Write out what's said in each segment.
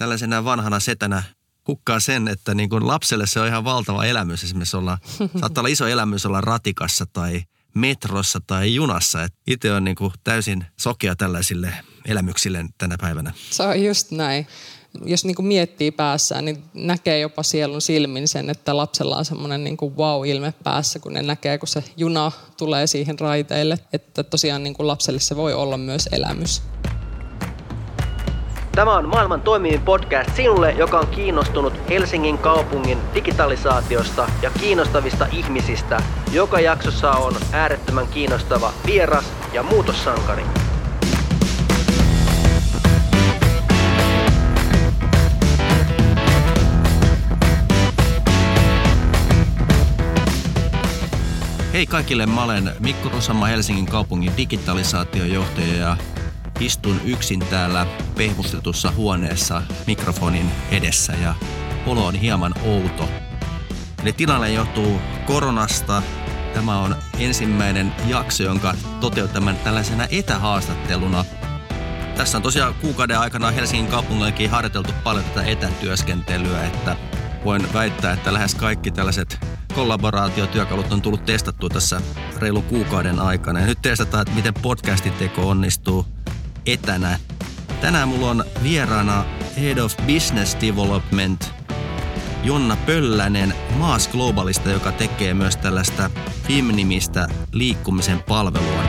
tällaisena vanhana setänä hukkaa sen, että niin kuin lapselle se on ihan valtava elämys. Esimerkiksi olla, saattaa olla iso elämys olla ratikassa tai metrossa tai junassa. itse on niin kuin täysin sokea tällaisille elämyksille tänä päivänä. Se on just näin. Jos niin kuin miettii päässään, niin näkee jopa sielun silmin sen, että lapsella on semmoinen niin kuin wow-ilme päässä, kun ne näkee, kun se juna tulee siihen raiteille. Että tosiaan niin kuin lapselle se voi olla myös elämys. Tämä on maailman toimivin podcast sinulle, joka on kiinnostunut Helsingin kaupungin digitalisaatiosta ja kiinnostavista ihmisistä. Joka jaksossa on äärettömän kiinnostava vieras ja muutossankari. Hei kaikille, mä olen Mikko Rosama Helsingin kaupungin digitalisaatiojohtaja ja Istun yksin täällä pehmustetussa huoneessa mikrofonin edessä ja olo on hieman outo. Eli tilanne johtuu koronasta. Tämä on ensimmäinen jakso, jonka toteutamme tällaisena etähaastatteluna. Tässä on tosiaan kuukauden aikana Helsingin kaupungillakin harjoiteltu paljon tätä etätyöskentelyä, että voin väittää, että lähes kaikki tällaiset kollaboraatiotyökalut on tullut testattua tässä reilun kuukauden aikana. Ja nyt testataan, että miten podcastin teko onnistuu – etänä. Tänään mulla on vieraana Head of Business Development Jonna Pöllänen Maas Globalista, joka tekee myös tällaista FIM-nimistä liikkumisen palvelua.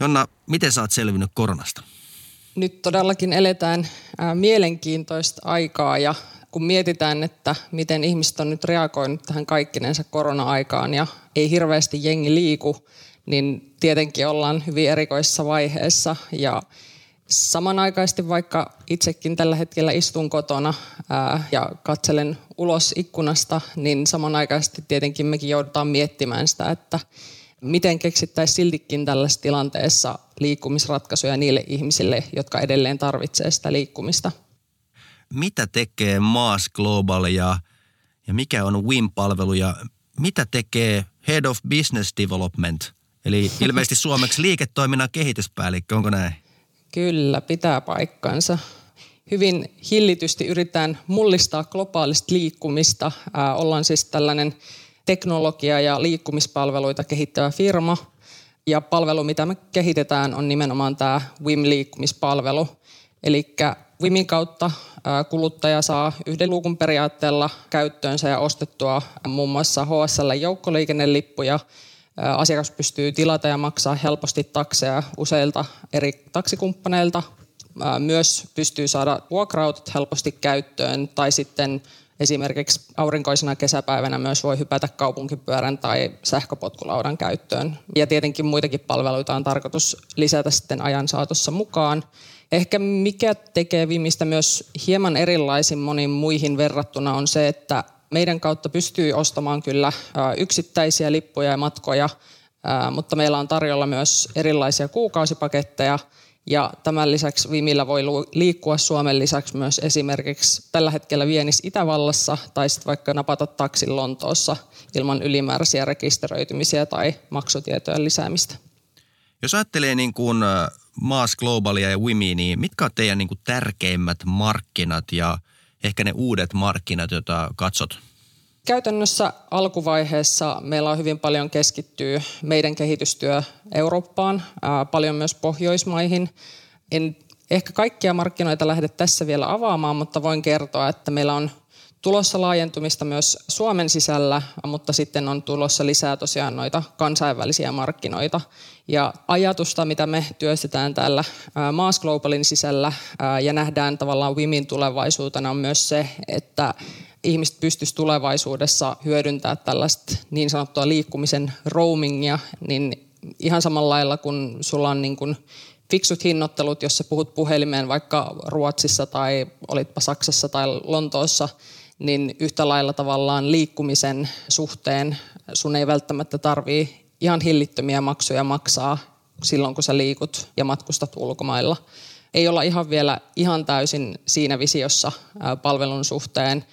Jonna, miten sä oot selvinnyt koronasta? Nyt todellakin eletään mielenkiintoista aikaa ja kun mietitään, että miten ihmiset on nyt reagoinut tähän kaikkinensa korona-aikaan ja ei hirveästi jengi liiku, niin tietenkin ollaan hyvin erikoisessa vaiheessa. Ja samanaikaisesti vaikka itsekin tällä hetkellä istun kotona ja katselen ulos ikkunasta, niin samanaikaisesti tietenkin mekin joudutaan miettimään sitä, että miten keksittäisiin siltikin tällaisessa tilanteessa liikkumisratkaisuja niille ihmisille, jotka edelleen tarvitsee sitä liikkumista. Mitä tekee Maas Global ja, ja mikä on WIM-palvelu ja mitä tekee Head of Business Development, eli ilmeisesti suomeksi liiketoiminnan kehityspäällikkö, onko näin? Kyllä, pitää paikkansa. Hyvin hillitysti yritetään mullistaa globaalista liikkumista. Ollaan siis tällainen teknologia- ja liikkumispalveluita kehittävä firma. Ja palvelu, mitä me kehitetään, on nimenomaan tämä WIM-liikkumispalvelu. Eli WIMin kautta kuluttaja saa yhden luukun periaatteella käyttöönsä ja ostettua muun muassa HSL-joukkoliikennelippuja. Asiakas pystyy tilata ja maksaa helposti takseja useilta eri taksikumppaneilta. Myös pystyy saada vuokrautot helposti käyttöön tai sitten Esimerkiksi aurinkoisena kesäpäivänä myös voi hypätä kaupunkipyörän tai sähköpotkulaudan käyttöön. Ja tietenkin muitakin palveluita on tarkoitus lisätä sitten ajan saatossa mukaan. Ehkä mikä tekee Vimistä myös hieman erilaisin moniin muihin verrattuna on se, että meidän kautta pystyy ostamaan kyllä yksittäisiä lippuja ja matkoja, mutta meillä on tarjolla myös erilaisia kuukausipaketteja – ja tämän lisäksi Vimillä voi liikkua Suomen lisäksi myös esimerkiksi tällä hetkellä Vienis Itävallassa tai sitten vaikka napata taksin Lontoossa ilman ylimääräisiä rekisteröitymisiä tai maksutietojen lisäämistä. Jos ajattelee niin kuin Maas Globalia ja Wimi, niin mitkä ovat teidän niin kuin tärkeimmät markkinat ja ehkä ne uudet markkinat, joita katsot? Käytännössä alkuvaiheessa meillä on hyvin paljon keskittyy meidän kehitystyö Eurooppaan, paljon myös Pohjoismaihin. En ehkä kaikkia markkinoita lähde tässä vielä avaamaan, mutta voin kertoa, että meillä on tulossa laajentumista myös Suomen sisällä, mutta sitten on tulossa lisää tosiaan noita kansainvälisiä markkinoita. Ja ajatusta, mitä me työstetään täällä Maas Globalin sisällä ja nähdään tavallaan Wimin tulevaisuutena on myös se, että ihmiset pystyisi tulevaisuudessa hyödyntämään tällaista niin sanottua liikkumisen roamingia, niin ihan samalla lailla kun sulla on niin kuin fiksut hinnoittelut, jos sä puhut puhelimeen vaikka Ruotsissa tai olitpa Saksassa tai Lontoossa, niin yhtä lailla tavallaan liikkumisen suhteen sun ei välttämättä tarvii ihan hillittömiä maksuja maksaa silloin, kun sä liikut ja matkustat ulkomailla. ei olla ihan vielä ihan täysin siinä visiossa palvelun suhteen,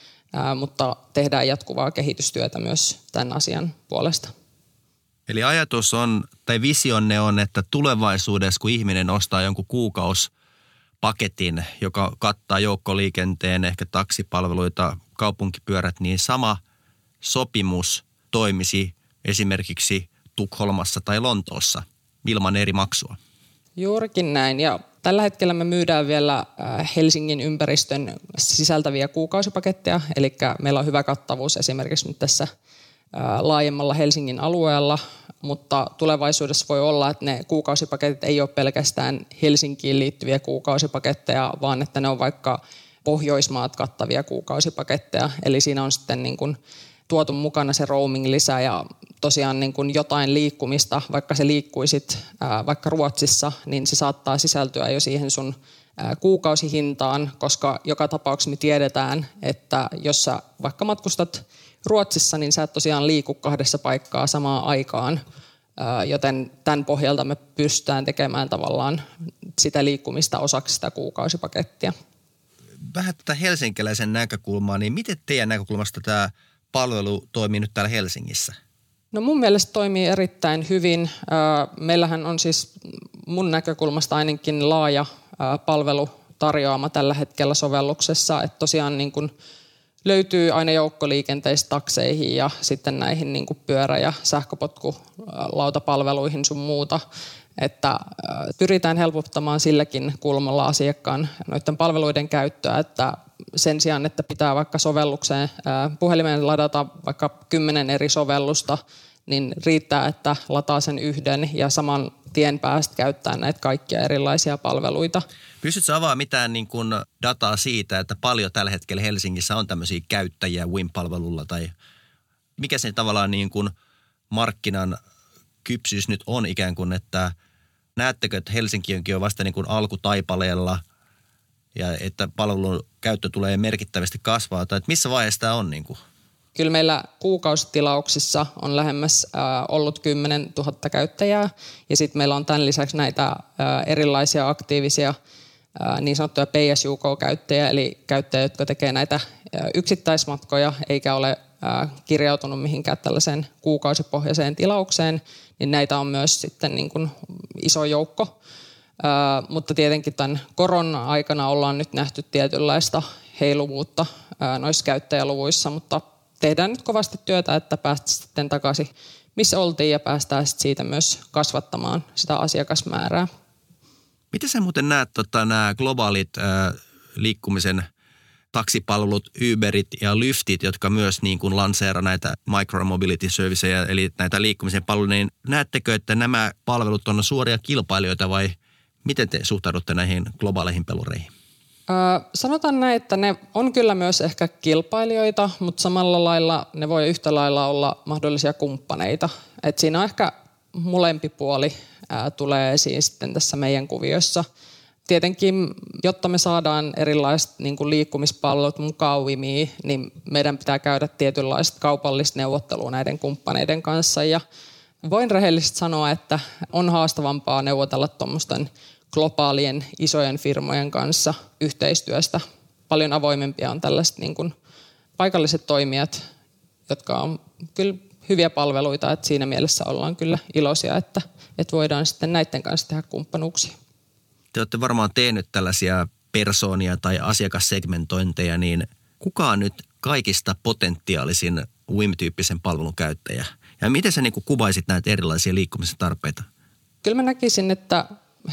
mutta tehdään jatkuvaa kehitystyötä myös tämän asian puolesta. Eli ajatus on, tai visionne on, että tulevaisuudessa kun ihminen ostaa jonkun kuukauspaketin, joka kattaa joukkoliikenteen, ehkä taksipalveluita, kaupunkipyörät, niin sama sopimus toimisi esimerkiksi Tukholmassa tai Lontoossa ilman eri maksua. Juurikin näin. Ja tällä hetkellä me myydään vielä äh, Helsingin ympäristön sisältäviä kuukausipaketteja, eli meillä on hyvä kattavuus esimerkiksi nyt tässä äh, laajemmalla Helsingin alueella, mutta tulevaisuudessa voi olla, että ne kuukausipaketit ei ole pelkästään Helsinkiin liittyviä kuukausipaketteja, vaan että ne on vaikka Pohjoismaat kattavia kuukausipaketteja. Eli siinä on sitten niin kuin tuotu mukana se roaming-lisä ja tosiaan niin kuin jotain liikkumista, vaikka se liikkuisit ää, vaikka Ruotsissa, niin se saattaa sisältyä jo siihen sun ää, kuukausihintaan, koska joka tapauksessa me tiedetään, että jos sä vaikka matkustat Ruotsissa, niin sä et tosiaan liiku kahdessa paikkaa samaan aikaan, ää, joten tämän pohjalta me pystytään tekemään tavallaan sitä liikkumista osaksi sitä kuukausipakettia. Vähän tätä helsinkiläisen näkökulmaa, niin miten teidän näkökulmasta tämä palvelu toimii nyt täällä Helsingissä? No mun mielestä toimii erittäin hyvin. Meillähän on siis mun näkökulmasta ainakin laaja palvelu tarjoama tällä hetkellä sovelluksessa, että tosiaan niin kuin löytyy aina joukkoliikenteistä takseihin ja sitten näihin niin kuin pyörä- ja sähköpotkulautapalveluihin sun muuta. Että pyritään helpottamaan silläkin kulmalla asiakkaan noiden palveluiden käyttöä, että sen sijaan, että pitää vaikka sovellukseen puhelimeen ladata vaikka kymmenen eri sovellusta, niin riittää, että lataa sen yhden ja saman tien päästä käyttää näitä kaikkia erilaisia palveluita. Pystytkö avaamaan mitään niin kuin dataa siitä, että paljon tällä hetkellä Helsingissä on tämmöisiä käyttäjiä WIM-palvelulla tai mikä se tavallaan niin kuin markkinan kypsyys nyt on ikään kuin, että näettekö, että Helsinki on vasta niin kuin alkutaipaleella – ja että palvelun käyttö tulee merkittävästi kasvaa, tai että missä vaiheessa tämä on? Niin kuin? Kyllä meillä kuukausitilauksissa on lähemmäs äh, ollut 10 000 käyttäjää, ja sitten meillä on tämän lisäksi näitä äh, erilaisia aktiivisia äh, niin sanottuja PSUK-käyttäjiä, eli käyttäjiä, jotka tekee näitä yksittäismatkoja, eikä ole kirjautunut mihinkään tällaiseen kuukausipohjaiseen tilaukseen, niin näitä on myös sitten niin kuin iso joukko mutta tietenkin tämän korona-aikana ollaan nyt nähty tietynlaista heiluvuutta noissa käyttäjäluvuissa, mutta tehdään nyt kovasti työtä, että päästään sitten takaisin missä oltiin ja päästään siitä myös kasvattamaan sitä asiakasmäärää. Miten sä muuten näet tota, nämä globaalit äh, liikkumisen taksipalvelut, Uberit ja Lyftit, jotka myös niin kuin lanseera näitä micromobility serviceja, eli näitä liikkumisen palveluja, niin näettekö, että nämä palvelut on suoria kilpailijoita vai – Miten te suhtaudutte näihin globaaleihin pelureihin? Öö, sanotaan näin, että ne on kyllä myös ehkä kilpailijoita, mutta samalla lailla ne voi yhtä lailla olla mahdollisia kumppaneita. Et siinä on ehkä molempi puoli ää, tulee esiin sitten tässä meidän kuviossa. Tietenkin, jotta me saadaan erilaiset niin kuin liikkumispalvelut mukavimia, niin meidän pitää käydä tietynlaista kaupallista neuvottelua näiden kumppaneiden kanssa. Ja voin rehellisesti sanoa, että on haastavampaa neuvotella tuommoisten globaalien isojen firmojen kanssa yhteistyöstä. Paljon avoimempia on tällaiset niin kuin paikalliset toimijat, jotka on kyllä hyviä palveluita, että siinä mielessä ollaan kyllä iloisia, että, että voidaan sitten näiden kanssa tehdä kumppanuuksia. Te olette varmaan tehnyt tällaisia persoonia tai asiakassegmentointeja, niin kuka on nyt kaikista potentiaalisin WIM-tyyppisen palvelun käyttäjä? Ja miten sä niin kuvaisit näitä erilaisia liikkumisen tarpeita? Kyllä mä näkisin, että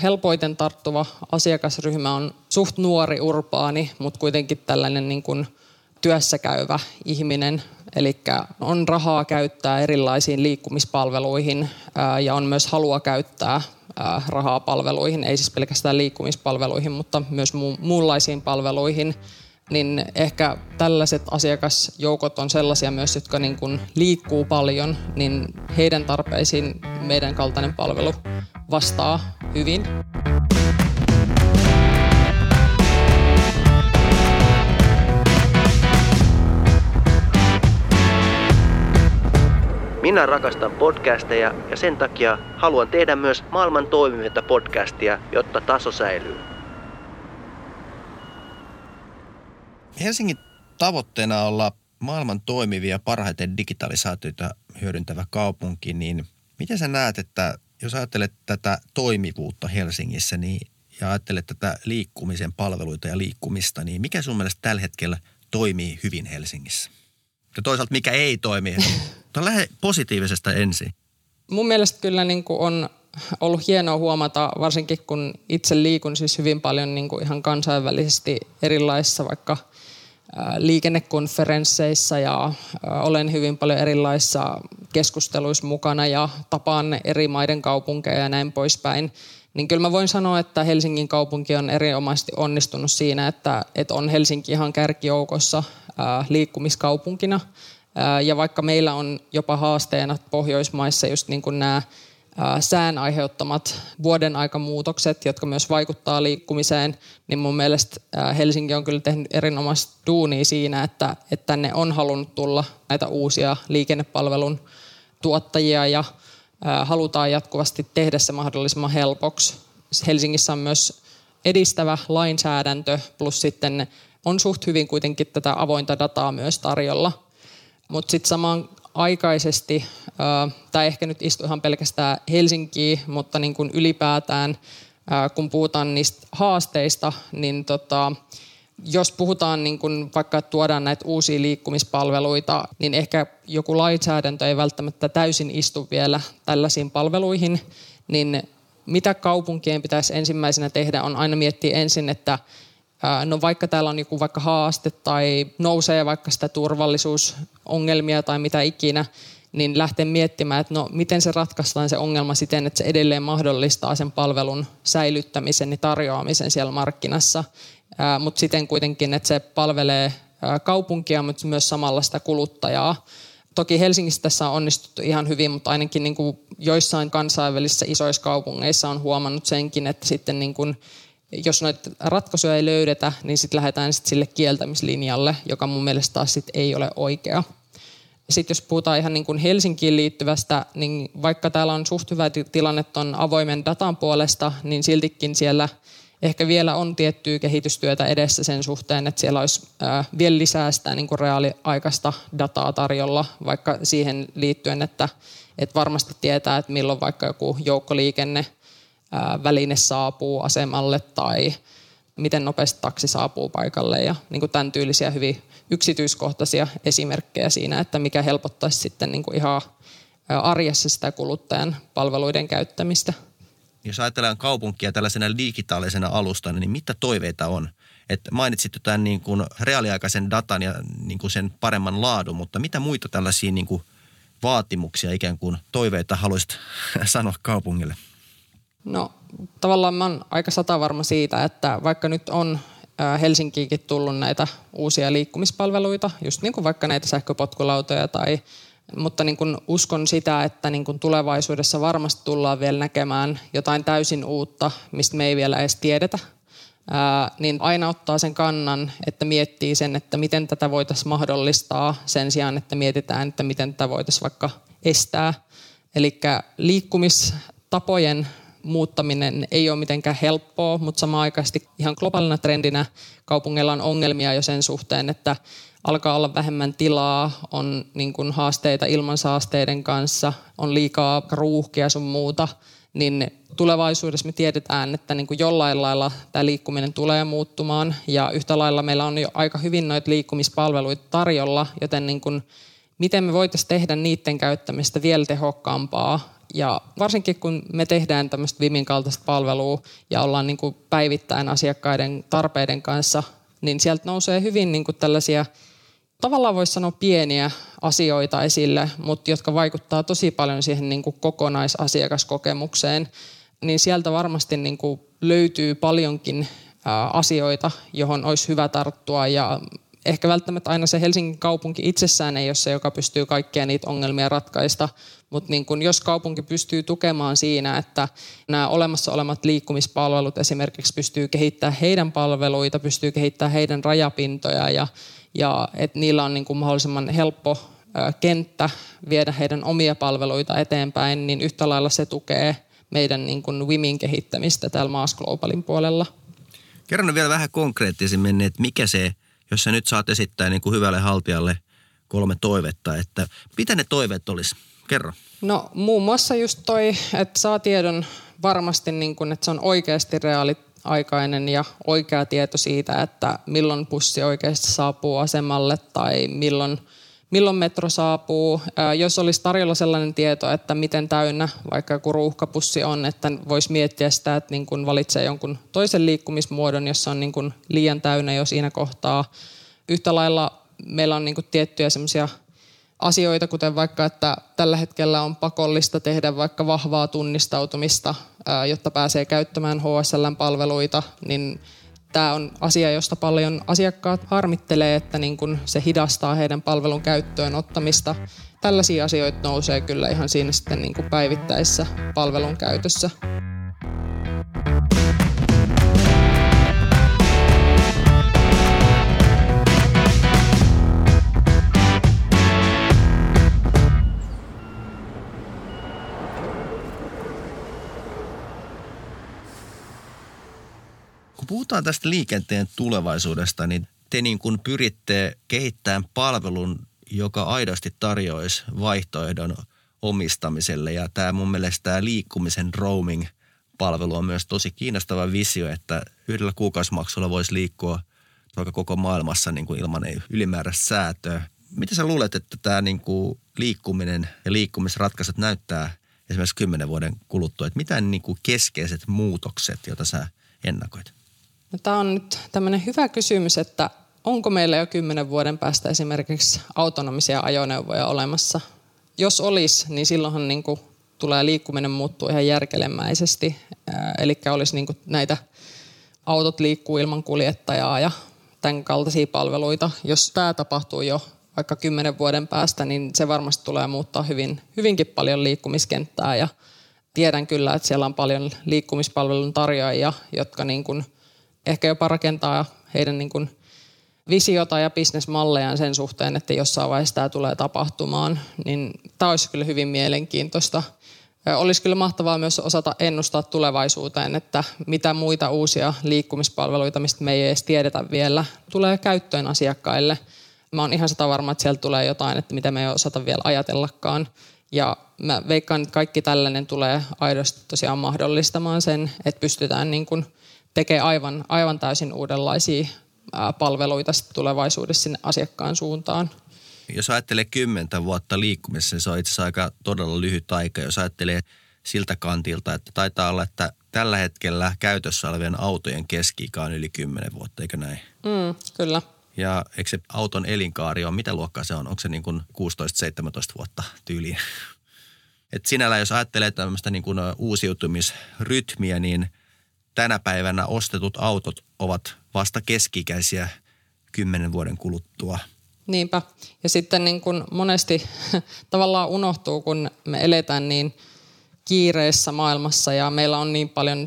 helpoiten tarttuva asiakasryhmä on suht nuori urbaani, mutta kuitenkin tällainen niin kuin työssä käyvä ihminen. Eli on rahaa käyttää erilaisiin liikkumispalveluihin ja on myös halua käyttää rahaa palveluihin, ei siis pelkästään liikkumispalveluihin, mutta myös muunlaisiin palveluihin niin ehkä tällaiset asiakasjoukot on sellaisia myös, jotka niin kuin liikkuu paljon, niin heidän tarpeisiin meidän kaltainen palvelu vastaa hyvin. Minä rakastan podcasteja ja sen takia haluan tehdä myös maailman toimivinta podcastia, jotta taso säilyy. Helsingin tavoitteena olla maailman toimivia parhaiten digitalisaatioita hyödyntävä kaupunki, niin miten sä näet, että jos ajattelet tätä toimivuutta Helsingissä niin, ja ajattelet tätä liikkumisen palveluita ja liikkumista, niin mikä sun mielestä tällä hetkellä toimii hyvin Helsingissä? Ja toisaalta mikä ei toimi? Lähde positiivisesta ensin. Mun mielestä kyllä niin kuin on ollut hienoa huomata, varsinkin kun itse liikun siis hyvin paljon niin kuin ihan kansainvälisesti erilaisissa vaikka liikennekonferensseissa ja olen hyvin paljon erilaisissa keskusteluissa mukana ja tapaan eri maiden kaupunkeja ja näin poispäin. Niin kyllä mä voin sanoa, että Helsingin kaupunki on erinomaisesti onnistunut siinä, että, että on Helsinki ihan kärkijoukossa liikkumiskaupunkina. Ja vaikka meillä on jopa haasteena Pohjoismaissa just niin kuin nämä sään aiheuttamat vuoden aikamuutokset, jotka myös vaikuttaa liikkumiseen, niin mun mielestä Helsinki on kyllä tehnyt erinomaista duunia siinä, että, että tänne on halunnut tulla näitä uusia liikennepalvelun tuottajia ja halutaan jatkuvasti tehdä se mahdollisimman helpoksi. Helsingissä on myös edistävä lainsäädäntö, plus sitten on suht hyvin kuitenkin tätä avointa dataa myös tarjolla. Mutta sitten samaan aikaisesti, tai ehkä nyt istu ihan pelkästään Helsinkiin, mutta niin kuin ylipäätään, kun puhutaan niistä haasteista, niin tota, jos puhutaan niin kuin vaikka, että tuodaan näitä uusia liikkumispalveluita, niin ehkä joku lainsäädäntö ei välttämättä täysin istu vielä tällaisiin palveluihin, niin mitä kaupunkien pitäisi ensimmäisenä tehdä on aina miettiä ensin, että No vaikka täällä on joku vaikka haaste tai nousee vaikka sitä turvallisuusongelmia tai mitä ikinä, niin lähtee miettimään, että no miten se ratkaistaan se ongelma siten, että se edelleen mahdollistaa sen palvelun säilyttämisen ja tarjoamisen siellä markkinassa, mutta siten kuitenkin, että se palvelee kaupunkia, mutta myös samalla sitä kuluttajaa. Toki Helsingissä tässä on onnistuttu ihan hyvin, mutta ainakin niin kuin joissain kansainvälisissä isoissa kaupungeissa on huomannut senkin, että sitten niin kuin jos noita ratkaisuja ei löydetä, niin sitten lähdetään sit sille kieltämislinjalle, joka mun mielestä taas sit ei ole oikea. Sitten jos puhutaan ihan niin kuin Helsinkiin liittyvästä, niin vaikka täällä on suht hyvä tilanne tuon avoimen datan puolesta, niin siltikin siellä ehkä vielä on tiettyä kehitystyötä edessä sen suhteen, että siellä olisi vielä lisää sitä niin kuin reaaliaikaista dataa tarjolla, vaikka siihen liittyen, että, että varmasti tietää, että milloin vaikka joku joukkoliikenne – väline saapuu asemalle tai miten nopeasti taksi saapuu paikalle ja niin kuin tämän tyylisiä hyvin yksityiskohtaisia esimerkkejä siinä, että mikä helpottaisi sitten niin kuin ihan arjessa sitä kuluttajan palveluiden käyttämistä. Jos ajatellaan kaupunkia tällaisena digitaalisena alustana, niin mitä toiveita on? Et mainitsit tämän niin kuin reaaliaikaisen datan ja niin kuin sen paremman laadun, mutta mitä muita tällaisia niin kuin vaatimuksia, ikään kuin toiveita haluaisit sanoa kaupungille? No tavallaan mä oon aika satavarma siitä, että vaikka nyt on Helsinkiinkin tullut näitä uusia liikkumispalveluita, just niin kuin vaikka näitä sähköpotkulautoja tai mutta niin kuin uskon sitä, että niin kuin tulevaisuudessa varmasti tullaan vielä näkemään jotain täysin uutta, mistä me ei vielä edes tiedetä. Ää, niin aina ottaa sen kannan, että miettii sen, että miten tätä voitaisiin mahdollistaa sen sijaan, että mietitään, että miten tätä voitaisiin vaikka estää. Eli liikkumistapojen muuttaminen ei ole mitenkään helppoa, mutta samaan aikaisesti ihan globaalina trendinä kaupungeilla on ongelmia jo sen suhteen, että alkaa olla vähemmän tilaa, on niin kuin haasteita ilmansaasteiden kanssa, on liikaa ruuhkia sun muuta, niin tulevaisuudessa me tiedetään, että niin kuin jollain lailla tämä liikkuminen tulee muuttumaan ja yhtä lailla meillä on jo aika hyvin noita liikkumispalveluita tarjolla, joten niin kuin miten me voitaisiin tehdä niiden käyttämistä vielä tehokkaampaa ja varsinkin kun me tehdään tämmöistä Vimin kaltaista palvelua ja ollaan niin kuin päivittäin asiakkaiden tarpeiden kanssa, niin sieltä nousee hyvin niin kuin tällaisia, tavallaan voisi sanoa pieniä asioita esille, mutta jotka vaikuttaa tosi paljon siihen niin kuin kokonaisasiakaskokemukseen. Niin sieltä varmasti niin kuin löytyy paljonkin asioita, johon olisi hyvä tarttua ja ehkä välttämättä aina se Helsingin kaupunki itsessään ei ole se, joka pystyy kaikkia niitä ongelmia ratkaista, mutta niin kun jos kaupunki pystyy tukemaan siinä, että nämä olemassa olemat liikkumispalvelut esimerkiksi pystyy kehittämään heidän palveluita, pystyy kehittämään heidän rajapintoja ja, ja että niillä on niin kuin mahdollisimman helppo kenttä viedä heidän omia palveluita eteenpäin, niin yhtä lailla se tukee meidän niin kuin WIMin kehittämistä täällä Maas Globalin puolella. Kerron vielä vähän konkreettisemmin, että mikä se jos sä nyt saat esittää niin kuin hyvälle haltijalle kolme toivetta, että mitä ne toiveet olisi? Kerro. No muun muassa just toi, että saa tiedon varmasti, niin kuin, että se on oikeasti reaaliaikainen ja oikea tieto siitä, että milloin bussi oikeasti saapuu asemalle tai milloin, milloin metro saapuu. Jos olisi tarjolla sellainen tieto, että miten täynnä vaikka joku ruuhkapussi on, että voisi miettiä sitä, että niin kuin valitsee jonkun toisen liikkumismuodon, jossa on niin kuin liian täynnä jo siinä kohtaa. Yhtä lailla meillä on niin kuin tiettyjä semmoisia asioita, kuten vaikka, että tällä hetkellä on pakollista tehdä vaikka vahvaa tunnistautumista, jotta pääsee käyttämään HSL-palveluita, niin tämä on asia, josta paljon asiakkaat harmittelee, että niin kun se hidastaa heidän palvelun käyttöön ottamista. Tällaisia asioita nousee kyllä ihan siinä sitten niin päivittäisessä palvelun käytössä. Puhutaan tästä liikenteen tulevaisuudesta, niin te niin kuin pyritte kehittämään palvelun, joka aidosti tarjoaisi vaihtoehdon omistamiselle. Ja tämä mun mielestä tämä liikkumisen roaming-palvelu on myös tosi kiinnostava visio, että yhdellä kuukausimaksulla voisi liikkua vaikka koko maailmassa niin kuin ilman ylimääräistä säätöä. Mitä sä luulet, että tämä niin kuin liikkuminen ja liikkumisratkaisut näyttää esimerkiksi kymmenen vuoden kuluttua? Että mitä niin kuin keskeiset muutokset, joita sä ennakoit? No, tämä on nyt tämmöinen hyvä kysymys, että onko meillä jo kymmenen vuoden päästä esimerkiksi autonomisia ajoneuvoja olemassa? Jos olisi, niin silloinhan niin kuin tulee liikkuminen muuttuu ihan järkelemäisesti. Eli olisi niin kuin näitä autot liikkuu ilman kuljettajaa ja tämän kaltaisia palveluita. Jos tämä tapahtuu jo vaikka kymmenen vuoden päästä, niin se varmasti tulee muuttaa hyvin, hyvinkin paljon liikkumiskenttää. Ja tiedän kyllä, että siellä on paljon liikkumispalvelun tarjoajia, jotka niin kuin – ehkä jopa rakentaa heidän niin kuin visiota ja bisnesmallejaan sen suhteen, että jossain vaiheessa tämä tulee tapahtumaan, niin tämä olisi kyllä hyvin mielenkiintoista. Olisi kyllä mahtavaa myös osata ennustaa tulevaisuuteen, että mitä muita uusia liikkumispalveluita, mistä me ei edes tiedetä vielä, tulee käyttöön asiakkaille. Mä oon ihan sitä varma, että sieltä tulee jotain, että mitä me ei osata vielä ajatellakaan. Ja mä veikkaan, että kaikki tällainen tulee aidosti tosiaan mahdollistamaan sen, että pystytään niin kuin – tekee aivan, aivan täysin uudenlaisia palveluita tulevaisuudessa sinne asiakkaan suuntaan. Jos ajattelee kymmentä vuotta liikkumisessa, niin se on itse asiassa aika todella lyhyt aika. Jos ajattelee siltä kantilta, että taitaa olla, että tällä hetkellä käytössä olevien autojen keski on yli 10 vuotta, eikö näin? Mm, kyllä. Ja eikö se auton elinkaari on, mitä luokkaa se on? Onko se niin kuin 16-17 vuotta tyyliin? Et sinällään, jos ajattelee tämmöistä niin kuin uusiutumisrytmiä, niin – tänä päivänä ostetut autot ovat vasta keskikäisiä kymmenen vuoden kuluttua. Niinpä. Ja sitten niin kuin monesti tavallaan unohtuu, kun me eletään niin kiireessä maailmassa ja meillä on niin paljon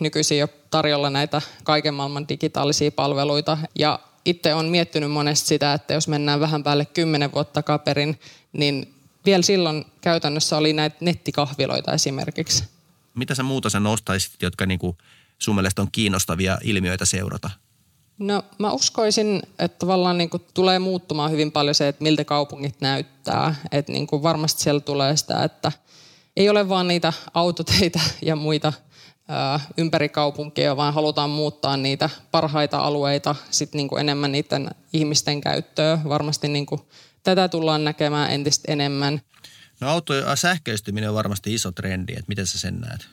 nykyisin jo tarjolla näitä kaiken maailman digitaalisia palveluita. Ja itse on miettinyt monesti sitä, että jos mennään vähän päälle kymmenen vuotta takaperin, niin vielä silloin käytännössä oli näitä nettikahviloita esimerkiksi. Mitä sä muuta sä nostaisit, jotka niinku sun mielestä on kiinnostavia ilmiöitä seurata? No mä uskoisin, että tavallaan niin kuin tulee muuttumaan hyvin paljon se, että miltä kaupungit näyttää. Että niin kuin varmasti siellä tulee sitä, että ei ole vaan niitä autoteitä ja muita ää, ympäri kaupunkia, vaan halutaan muuttaa niitä parhaita alueita sit niin kuin enemmän niiden ihmisten käyttöön. Varmasti niin kuin tätä tullaan näkemään entistä enemmän. No autojen sähköistyminen on varmasti iso trendi, että miten sä sen näet?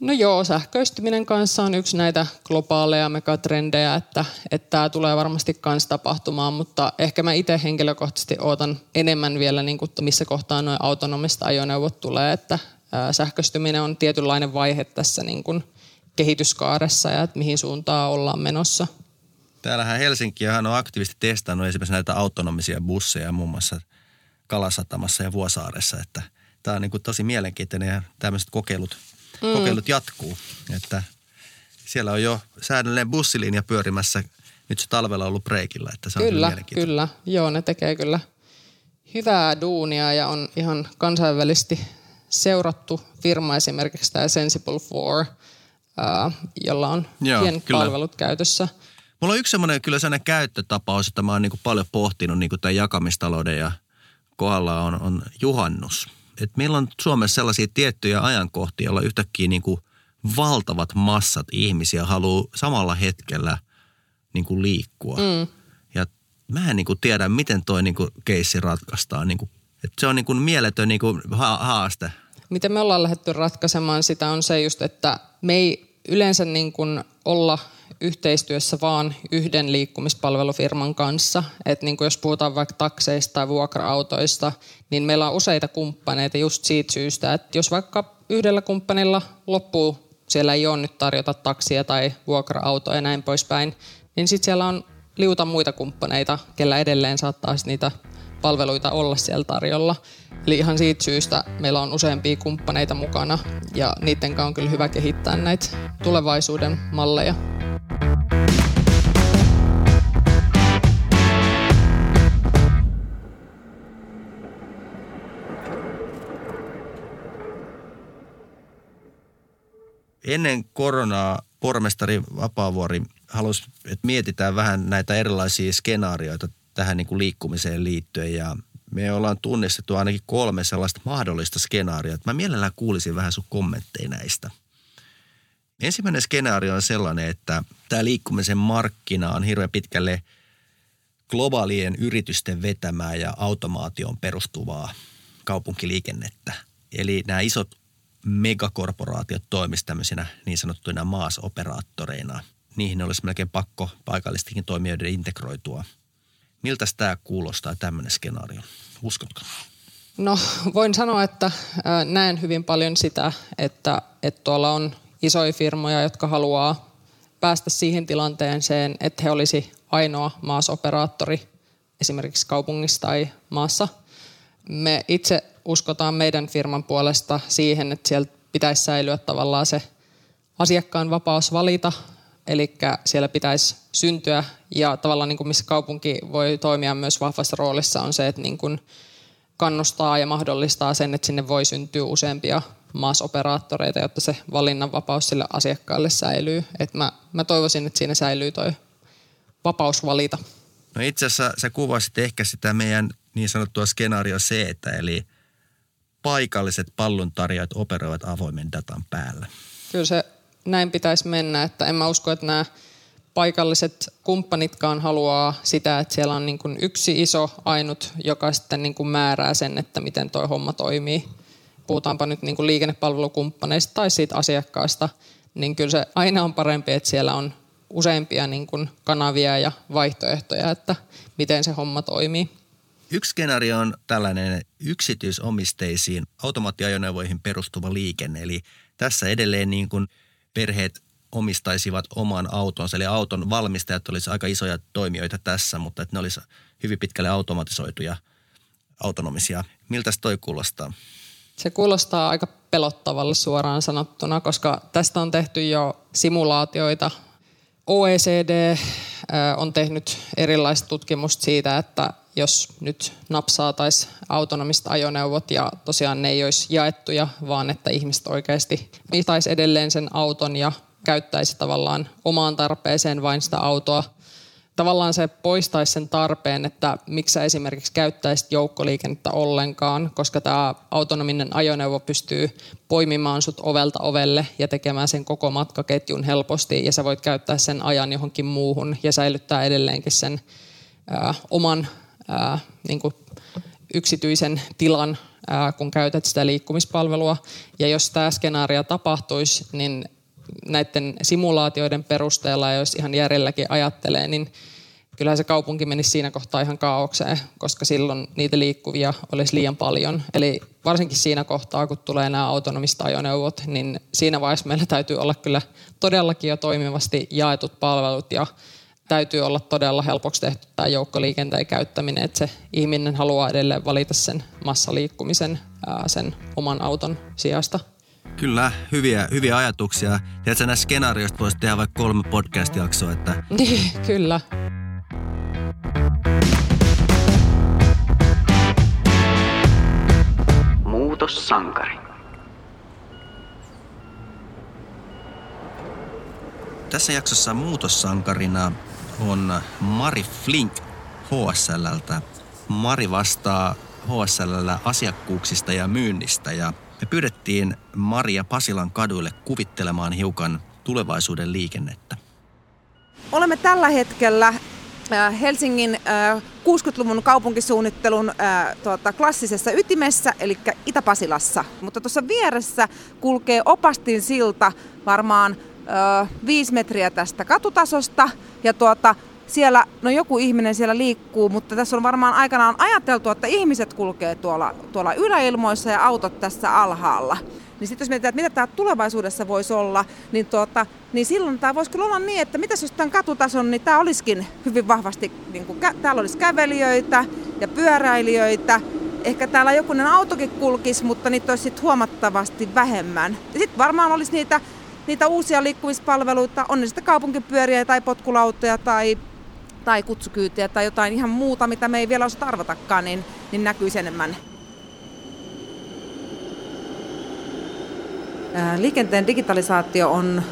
No joo, sähköistyminen kanssa on yksi näitä globaaleja megatrendejä, että, että tämä tulee varmasti kanssa tapahtumaan, mutta ehkä mä itse henkilökohtaisesti ootan enemmän vielä, niin kuin, missä kohtaa noin autonomista ajoneuvot tulee, että ää, sähköistyminen on tietynlainen vaihe tässä niin kuin kehityskaaressa ja että mihin suuntaan ollaan menossa. Täällähän Helsinkiähän on aktiivisesti testannut esimerkiksi näitä autonomisia busseja muun muassa Kalasatamassa ja Vuosaaressa, että tämä on niin kuin tosi mielenkiintoinen ja tämmöiset kokeilut – mm. kokeilut jatkuu. Että siellä on jo säännöllinen bussilinja pyörimässä. Nyt se talvella on ollut breikillä, että se on Kyllä, kyllä. Joo, ne tekee kyllä hyvää duunia ja on ihan kansainvälisesti seurattu firma esimerkiksi tämä Sensible 4, jolla on Joo, pienet kyllä. palvelut käytössä. Mulla on yksi semmoinen kyllä sellainen käyttötapaus, että mä oon niin paljon pohtinut niin tämän jakamistalouden ja kohdalla on, on juhannus. Et meillä on Suomessa sellaisia tiettyjä ajankohtia, joilla yhtäkkiä niin kuin valtavat massat ihmisiä haluaa samalla hetkellä niin kuin liikkua. Mm. Ja mä en niin kuin tiedä, miten toi niin kuin keissi ratkaistaan. Niin kuin, että se on niin kuin mieletön niin kuin haaste. Miten me ollaan lähdetty ratkaisemaan sitä on se just, että me ei yleensä niin kuin olla yhteistyössä vaan yhden liikkumispalvelufirman kanssa. Et niin kuin jos puhutaan vaikka takseista tai vuokra-autoista, niin meillä on useita kumppaneita just siitä syystä, että jos vaikka yhdellä kumppanilla loppuu, siellä ei ole nyt tarjota taksia tai vuokra-autoa ja näin poispäin, niin sitten siellä on liuta muita kumppaneita, kellä edelleen saattaa niitä palveluita olla siellä tarjolla. Eli ihan siitä syystä meillä on useampia kumppaneita mukana ja niiden kanssa on kyllä hyvä kehittää näitä tulevaisuuden malleja. Ennen koronaa pormestari Vapaavuori halusi, että mietitään vähän näitä erilaisia skenaarioita tähän niin kuin liikkumiseen liittyen ja me ollaan tunnistettu ainakin kolme sellaista mahdollista skenaariota. Mä mielellään kuulisin vähän sun kommentteja näistä. Ensimmäinen skenaario on sellainen, että tämä liikkumisen markkina on hirveän pitkälle globaalien yritysten vetämää ja automaation perustuvaa kaupunkiliikennettä. Eli nämä isot megakorporaatiot toimisivat tämmöisinä niin sanottuina maasoperaattoreina. Niihin olisi melkein pakko paikallistikin toimijoiden integroitua. Miltä tämä kuulostaa tämmöinen skenaario? Uskotko? No voin sanoa, että näen hyvin paljon sitä, että, että tuolla on isoja firmoja, jotka haluaa päästä siihen tilanteeseen, että he olisi ainoa maasoperaattori esimerkiksi kaupungissa tai maassa. Me itse uskotaan meidän firman puolesta siihen, että siellä pitäisi säilyä tavallaan se asiakkaan vapaus valita, eli siellä pitäisi syntyä ja tavallaan niin kuin missä kaupunki voi toimia myös vahvassa roolissa on se, että niin kuin kannustaa ja mahdollistaa sen, että sinne voi syntyä useampia maasoperaattoreita, jotta se valinnanvapaus sille asiakkaalle säilyy. Et mä, mä toivoisin, että siinä säilyy toi vapaus valita. No itse asiassa sä kuvasit ehkä sitä meidän niin sanottua skenaario C, eli paikalliset pallontarjoajat operoivat avoimen datan päällä. Kyllä se näin pitäisi mennä, että en mä usko, että nämä paikalliset kumppanitkaan haluaa sitä, että siellä on niin kuin yksi iso ainut, joka sitten niin kuin määrää sen, että miten tuo homma toimii. Puhutaanpa nyt niin kuin liikennepalvelukumppaneista tai siitä asiakkaasta, niin kyllä se aina on parempi, että siellä on useampia niin kuin kanavia ja vaihtoehtoja, että miten se homma toimii. Yksi skenaario on tällainen yksityisomisteisiin automaattiajoneuvoihin perustuva liikenne. Eli tässä edelleen niin kuin perheet omistaisivat oman autonsa. Eli auton valmistajat olisivat aika isoja toimijoita tässä, mutta että ne olisivat hyvin pitkälle automatisoituja autonomisia. Miltä toi kuulostaa? Se kuulostaa aika pelottavalle suoraan sanottuna, koska tästä on tehty jo simulaatioita. OECD on tehnyt erilaista tutkimusta siitä, että jos nyt napsaataisiin autonomista ajoneuvot ja tosiaan ne ei olisi jaettuja, vaan että ihmiset oikeasti mittaisi edelleen sen auton ja käyttäisi tavallaan omaan tarpeeseen vain sitä autoa. Tavallaan se poistaisi sen tarpeen, että miksi sä esimerkiksi käyttäisit joukkoliikennettä ollenkaan, koska tämä autonominen ajoneuvo pystyy poimimaan sut ovelta ovelle ja tekemään sen koko matkaketjun helposti ja sä voit käyttää sen ajan johonkin muuhun ja säilyttää edelleenkin sen ää, oman ää, niin kuin yksityisen tilan, ää, kun käytät sitä liikkumispalvelua. Ja jos tämä skenaario tapahtuisi, niin näiden simulaatioiden perusteella, jos ihan järjelläkin ajattelee, niin kyllähän se kaupunki menisi siinä kohtaa ihan kaaukseen, koska silloin niitä liikkuvia olisi liian paljon. Eli varsinkin siinä kohtaa, kun tulee nämä autonomista ajoneuvot, niin siinä vaiheessa meillä täytyy olla kyllä todellakin jo toimivasti jaetut palvelut ja täytyy olla todella helpoksi tehty tämä joukkoliikenteen käyttäminen, että se ihminen haluaa edelleen valita sen massaliikkumisen sen oman auton sijasta. Kyllä, hyviä, hyviä ajatuksia. Tiedätkö, näistä skenaarioista voisi tehdä vaikka kolme podcast-jaksoa. Että... Niin, kyllä. Muutossankari. Tässä jaksossa muutossankarina on Mari Flink HSLltä. Mari vastaa HSL asiakkuuksista ja myynnistä ja me pyydettiin Maria Pasilan kaduille kuvittelemaan hiukan tulevaisuuden liikennettä. Olemme tällä hetkellä Helsingin 60-luvun kaupunkisuunnittelun tuota, klassisessa ytimessä, eli Itä-Pasilassa. Mutta tuossa vieressä kulkee opastin silta varmaan viisi metriä tästä katutasosta. Ja tuota, siellä, no joku ihminen siellä liikkuu, mutta tässä on varmaan aikanaan ajateltu, että ihmiset kulkee tuolla, tuolla yläilmoissa ja autot tässä alhaalla. Niin sitten jos mietitään, että mitä tämä tulevaisuudessa voisi olla, niin, tuota, niin silloin tämä voisi kyllä olla niin, että mitä jos tämän katutason, niin tämä olisikin hyvin vahvasti, niin kuin, täällä olisi kävelijöitä ja pyöräilijöitä, ehkä täällä jokunen autokin kulkisi, mutta niitä olisi sitten huomattavasti vähemmän. Ja sitten varmaan olisi niitä, niitä uusia liikkumispalveluita, on ne sitten kaupunkipyöriä tai potkulautoja tai, tai kutsukyytiä tai jotain ihan muuta, mitä me ei vielä osata arvatakaan, niin, niin näkyisi enemmän. Liikenteen digitalisaatio on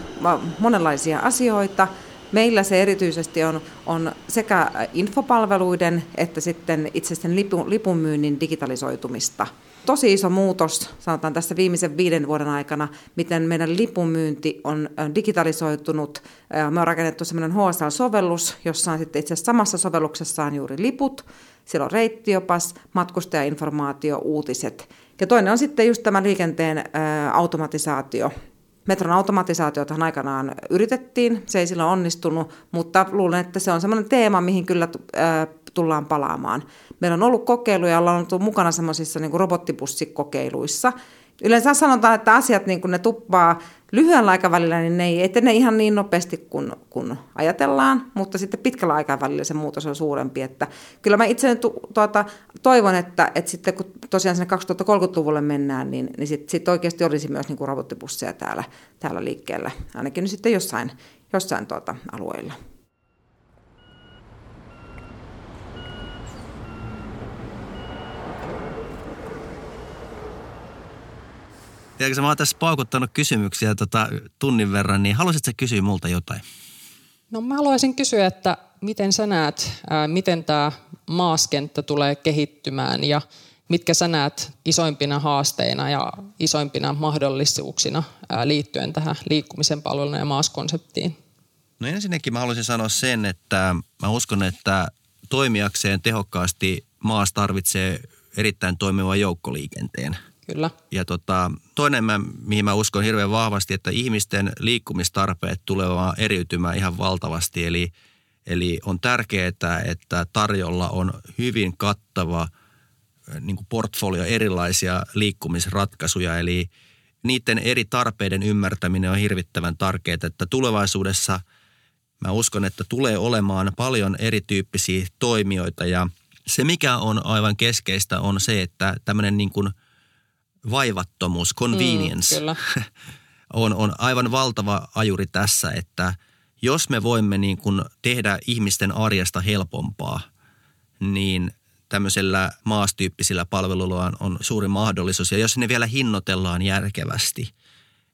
monenlaisia asioita. Meillä se erityisesti on, on sekä infopalveluiden että sitten itse sen lipun, lipunmyynnin digitalisoitumista. Tosi iso muutos, sanotaan tässä viimeisen viiden vuoden aikana, miten meidän lipunmyynti on digitalisoitunut. Me on rakennettu semmoinen HSL-sovellus, jossa on sitten itse asiassa samassa sovelluksessa on juuri liput, siellä on reittiopas, matkustajainformaatio, uutiset – ja toinen on sitten just tämä liikenteen automatisaatio. Metron automatisaatiota aikanaan yritettiin, se ei silloin onnistunut, mutta luulen, että se on semmoinen teema, mihin kyllä tullaan palaamaan. Meillä on ollut kokeiluja, ollaan ollut mukana semmoisissa niin robottipussikokeiluissa, Yleensä sanotaan, että asiat niin ne tuppaa lyhyellä aikavälillä, niin ne ei etene ihan niin nopeasti kuin, kuin ajatellaan, mutta sitten pitkällä aikavälillä se muutos on suurempi. Että kyllä mä itse tuota, toivon, että, että sitten kun tosiaan sinne 2030-luvulle mennään, niin, niin sitten sit oikeasti olisi myös niin kuin robottibusseja täällä, täällä liikkeellä, ainakin sitten jossain, jossain tuota, alueilla. Tiedätkö, mä oon tässä paukuttanut kysymyksiä tota, tunnin verran, niin haluaisitko kysyä multa jotain? No mä haluaisin kysyä, että miten sä näet, ää, miten tämä maaskenttä tulee kehittymään ja mitkä sä näet isoimpina haasteina ja isoimpina mahdollisuuksina ää, liittyen tähän liikkumisen palvelun ja maaskonseptiin? No ensinnäkin mä haluaisin sanoa sen, että mä uskon, että toimijakseen tehokkaasti maas tarvitsee erittäin toimivan joukkoliikenteen – Kyllä. Ja tota, toinen, mä, mihin mä uskon hirveän vahvasti, että ihmisten liikkumistarpeet tulevat eriytymään ihan valtavasti. Eli, eli on tärkeää, että tarjolla on hyvin kattava niin kuin portfolio erilaisia liikkumisratkaisuja. Eli niiden eri tarpeiden ymmärtäminen on hirvittävän tärkeää, että tulevaisuudessa mä uskon, että tulee olemaan paljon erityyppisiä toimijoita ja se mikä on aivan keskeistä on se, että tämmöinen niin kuin – vaivattomuus, convenience, mm, on, on aivan valtava ajuri tässä, että jos me voimme niin kuin tehdä ihmisten arjesta helpompaa, niin tämmöisellä maastyyppisillä palveluilla on, on suuri mahdollisuus. Ja jos ne vielä hinnoitellaan järkevästi,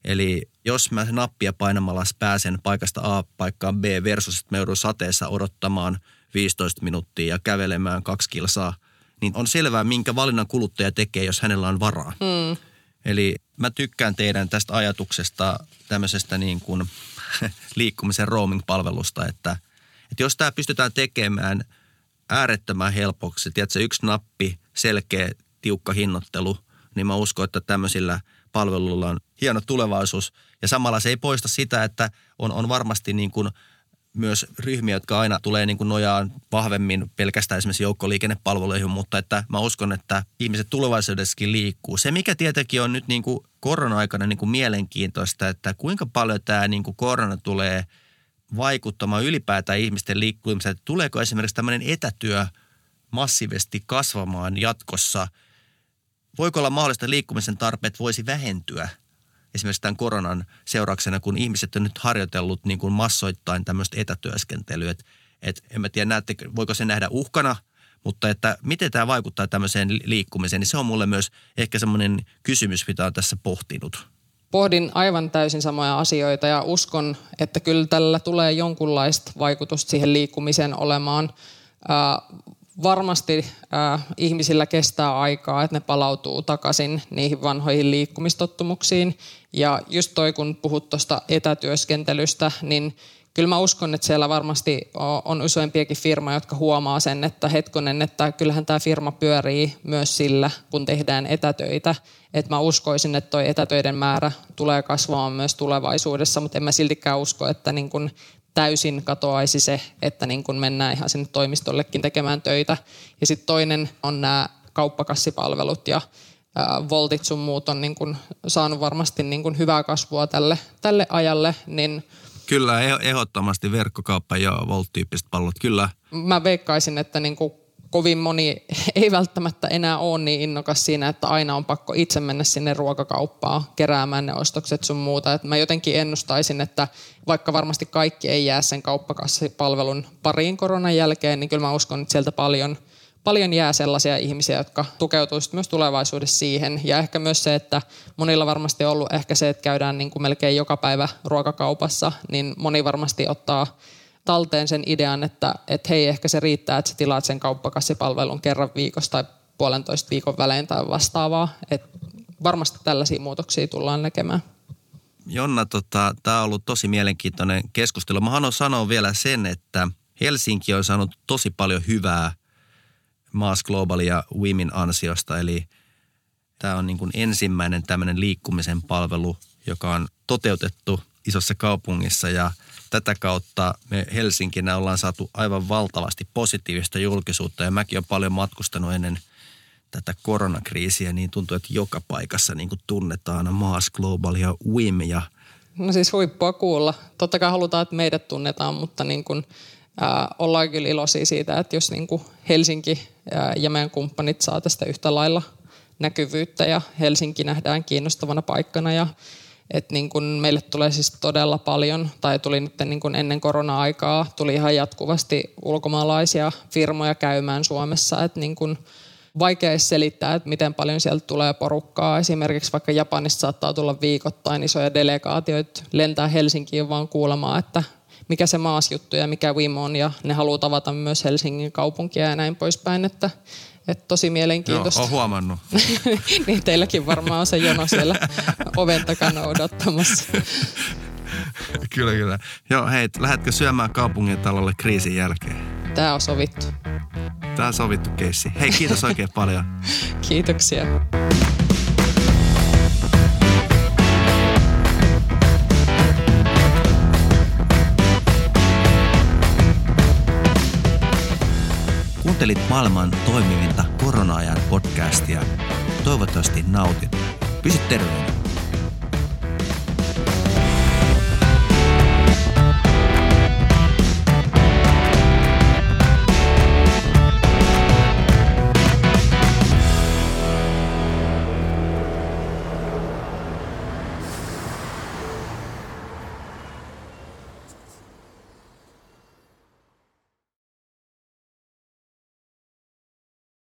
eli jos mä nappia painamalla pääsen paikasta A paikkaan B versus, että mä joudun sateessa odottamaan 15 minuuttia ja kävelemään kaksi kilsaa – niin on selvää, minkä valinnan kuluttaja tekee, jos hänellä on varaa. Mm. Eli mä tykkään teidän tästä ajatuksesta tämmöisestä niin kuin liikkumisen roaming-palvelusta, että, että jos tämä pystytään tekemään äärettömän helpoksi, tiedätkö, yksi nappi, selkeä, tiukka hinnoittelu, niin mä uskon, että tämmöisillä palveluilla on hieno tulevaisuus. Ja samalla se ei poista sitä, että on, on varmasti niin kuin – myös ryhmiä, jotka aina tulee niin kuin nojaan vahvemmin pelkästään esimerkiksi joukkoliikennepalveluihin, mutta että mä uskon, että ihmiset tulevaisuudessakin liikkuu. Se, mikä tietenkin on nyt niin kuin korona-aikana niin kuin mielenkiintoista, että kuinka paljon tämä niin kuin korona tulee vaikuttamaan ylipäätään ihmisten liikkumiseen. Tuleeko esimerkiksi tämmöinen etätyö massiivisesti kasvamaan jatkossa? Voiko olla mahdollista, että liikkumisen tarpeet voisi vähentyä – esimerkiksi tämän koronan seurauksena, kun ihmiset on nyt harjoitellut niin kuin massoittain tämmöistä etätyöskentelyä. Että et, en mä tiedä, näette, voiko se nähdä uhkana, mutta että miten tämä vaikuttaa tämmöiseen liikkumiseen, niin se on mulle myös ehkä semmoinen kysymys, mitä on tässä pohtinut. pohdin aivan täysin samoja asioita ja uskon, että kyllä tällä tulee jonkunlaista vaikutusta siihen liikkumiseen olemaan. Varmasti ihmisillä kestää aikaa, että ne palautuu takaisin niihin vanhoihin liikkumistottumuksiin. Ja just toi, kun puhut tuosta etätyöskentelystä, niin kyllä mä uskon, että siellä varmasti on useampiakin firmoja, jotka huomaa sen, että hetkonen, että kyllähän tämä firma pyörii myös sillä, kun tehdään etätöitä. Että mä uskoisin, että toi etätöiden määrä tulee kasvamaan myös tulevaisuudessa, mutta en mä siltikään usko, että niin kun täysin katoaisi se, että niin kun mennään ihan sinne toimistollekin tekemään töitä. Ja sitten toinen on nämä kauppakassipalvelut ja Voltit sun muut on niin kun saanut varmasti niin kun hyvää kasvua tälle, tälle ajalle, niin – Kyllä, ehdottomasti verkkokauppa ja Volt-tyyppiset pallot, kyllä. Mä veikkaisin, että niin kuin kovin moni ei välttämättä enää ole niin innokas siinä, että aina on pakko itse mennä sinne ruokakauppaan keräämään ne ostokset sun muuta. Et mä jotenkin ennustaisin, että vaikka varmasti kaikki ei jää sen kauppakassipalvelun pariin koronan jälkeen, niin kyllä mä uskon, että sieltä paljon – paljon jää sellaisia ihmisiä, jotka tukeutuisivat myös tulevaisuudessa siihen. Ja ehkä myös se, että monilla varmasti on ollut ehkä se, että käydään niin kuin melkein joka päivä ruokakaupassa, niin moni varmasti ottaa talteen sen idean, että, että hei, ehkä se riittää, että sä tilaat sen kauppakassipalvelun kerran viikossa tai puolentoista viikon välein tai vastaavaa. että varmasti tällaisia muutoksia tullaan näkemään. Jonna, tota, tämä on ollut tosi mielenkiintoinen keskustelu. Mä haluan sanoa vielä sen, että Helsinki on saanut tosi paljon hyvää Maas Global ja Women ansiosta. Eli tämä on niin kuin ensimmäinen tämmöinen liikkumisen palvelu, joka on toteutettu isossa kaupungissa ja tätä kautta me Helsinkinä ollaan saatu aivan valtavasti positiivista julkisuutta ja mäkin olen paljon matkustanut ennen tätä koronakriisiä, niin tuntuu, että joka paikassa niin kuin tunnetaan Maas Global ja WIM ja No siis huippua kuulla. Totta kai halutaan, että meidät tunnetaan, mutta niin kuin ää, ollaan kyllä iloisia siitä, että jos niin kuin Helsinki ää, ja meidän kumppanit saa tästä yhtä lailla näkyvyyttä ja Helsinki nähdään kiinnostavana paikkana ja että niin kun meille tulee siis todella paljon, tai tuli nyt niin kun ennen korona-aikaa, tuli ihan jatkuvasti ulkomaalaisia firmoja käymään Suomessa, että niin kun vaikea selittää, että miten paljon sieltä tulee porukkaa. Esimerkiksi vaikka Japanista saattaa tulla viikoittain isoja delegaatioita, lentää Helsinkiin vaan kuulemaan, että mikä se maasjuttu ja mikä Wim on ja ne haluaa tavata myös Helsingin kaupunkia ja näin poispäin, että, että tosi mielenkiintoista. Joo, huomannut. niin teilläkin varmaan on se jono siellä oven takana odottamassa. kyllä, kyllä. Joo, hei, lähdetkö syömään kaupungin talolle kriisin jälkeen? Tämä on sovittu. Tämä on sovittu keissi. Hei, kiitos oikein paljon. Kiitoksia. Kuuntelit maailman toimivinta korona-ajan podcastia. Toivottavasti nautit. Pysy terveenä.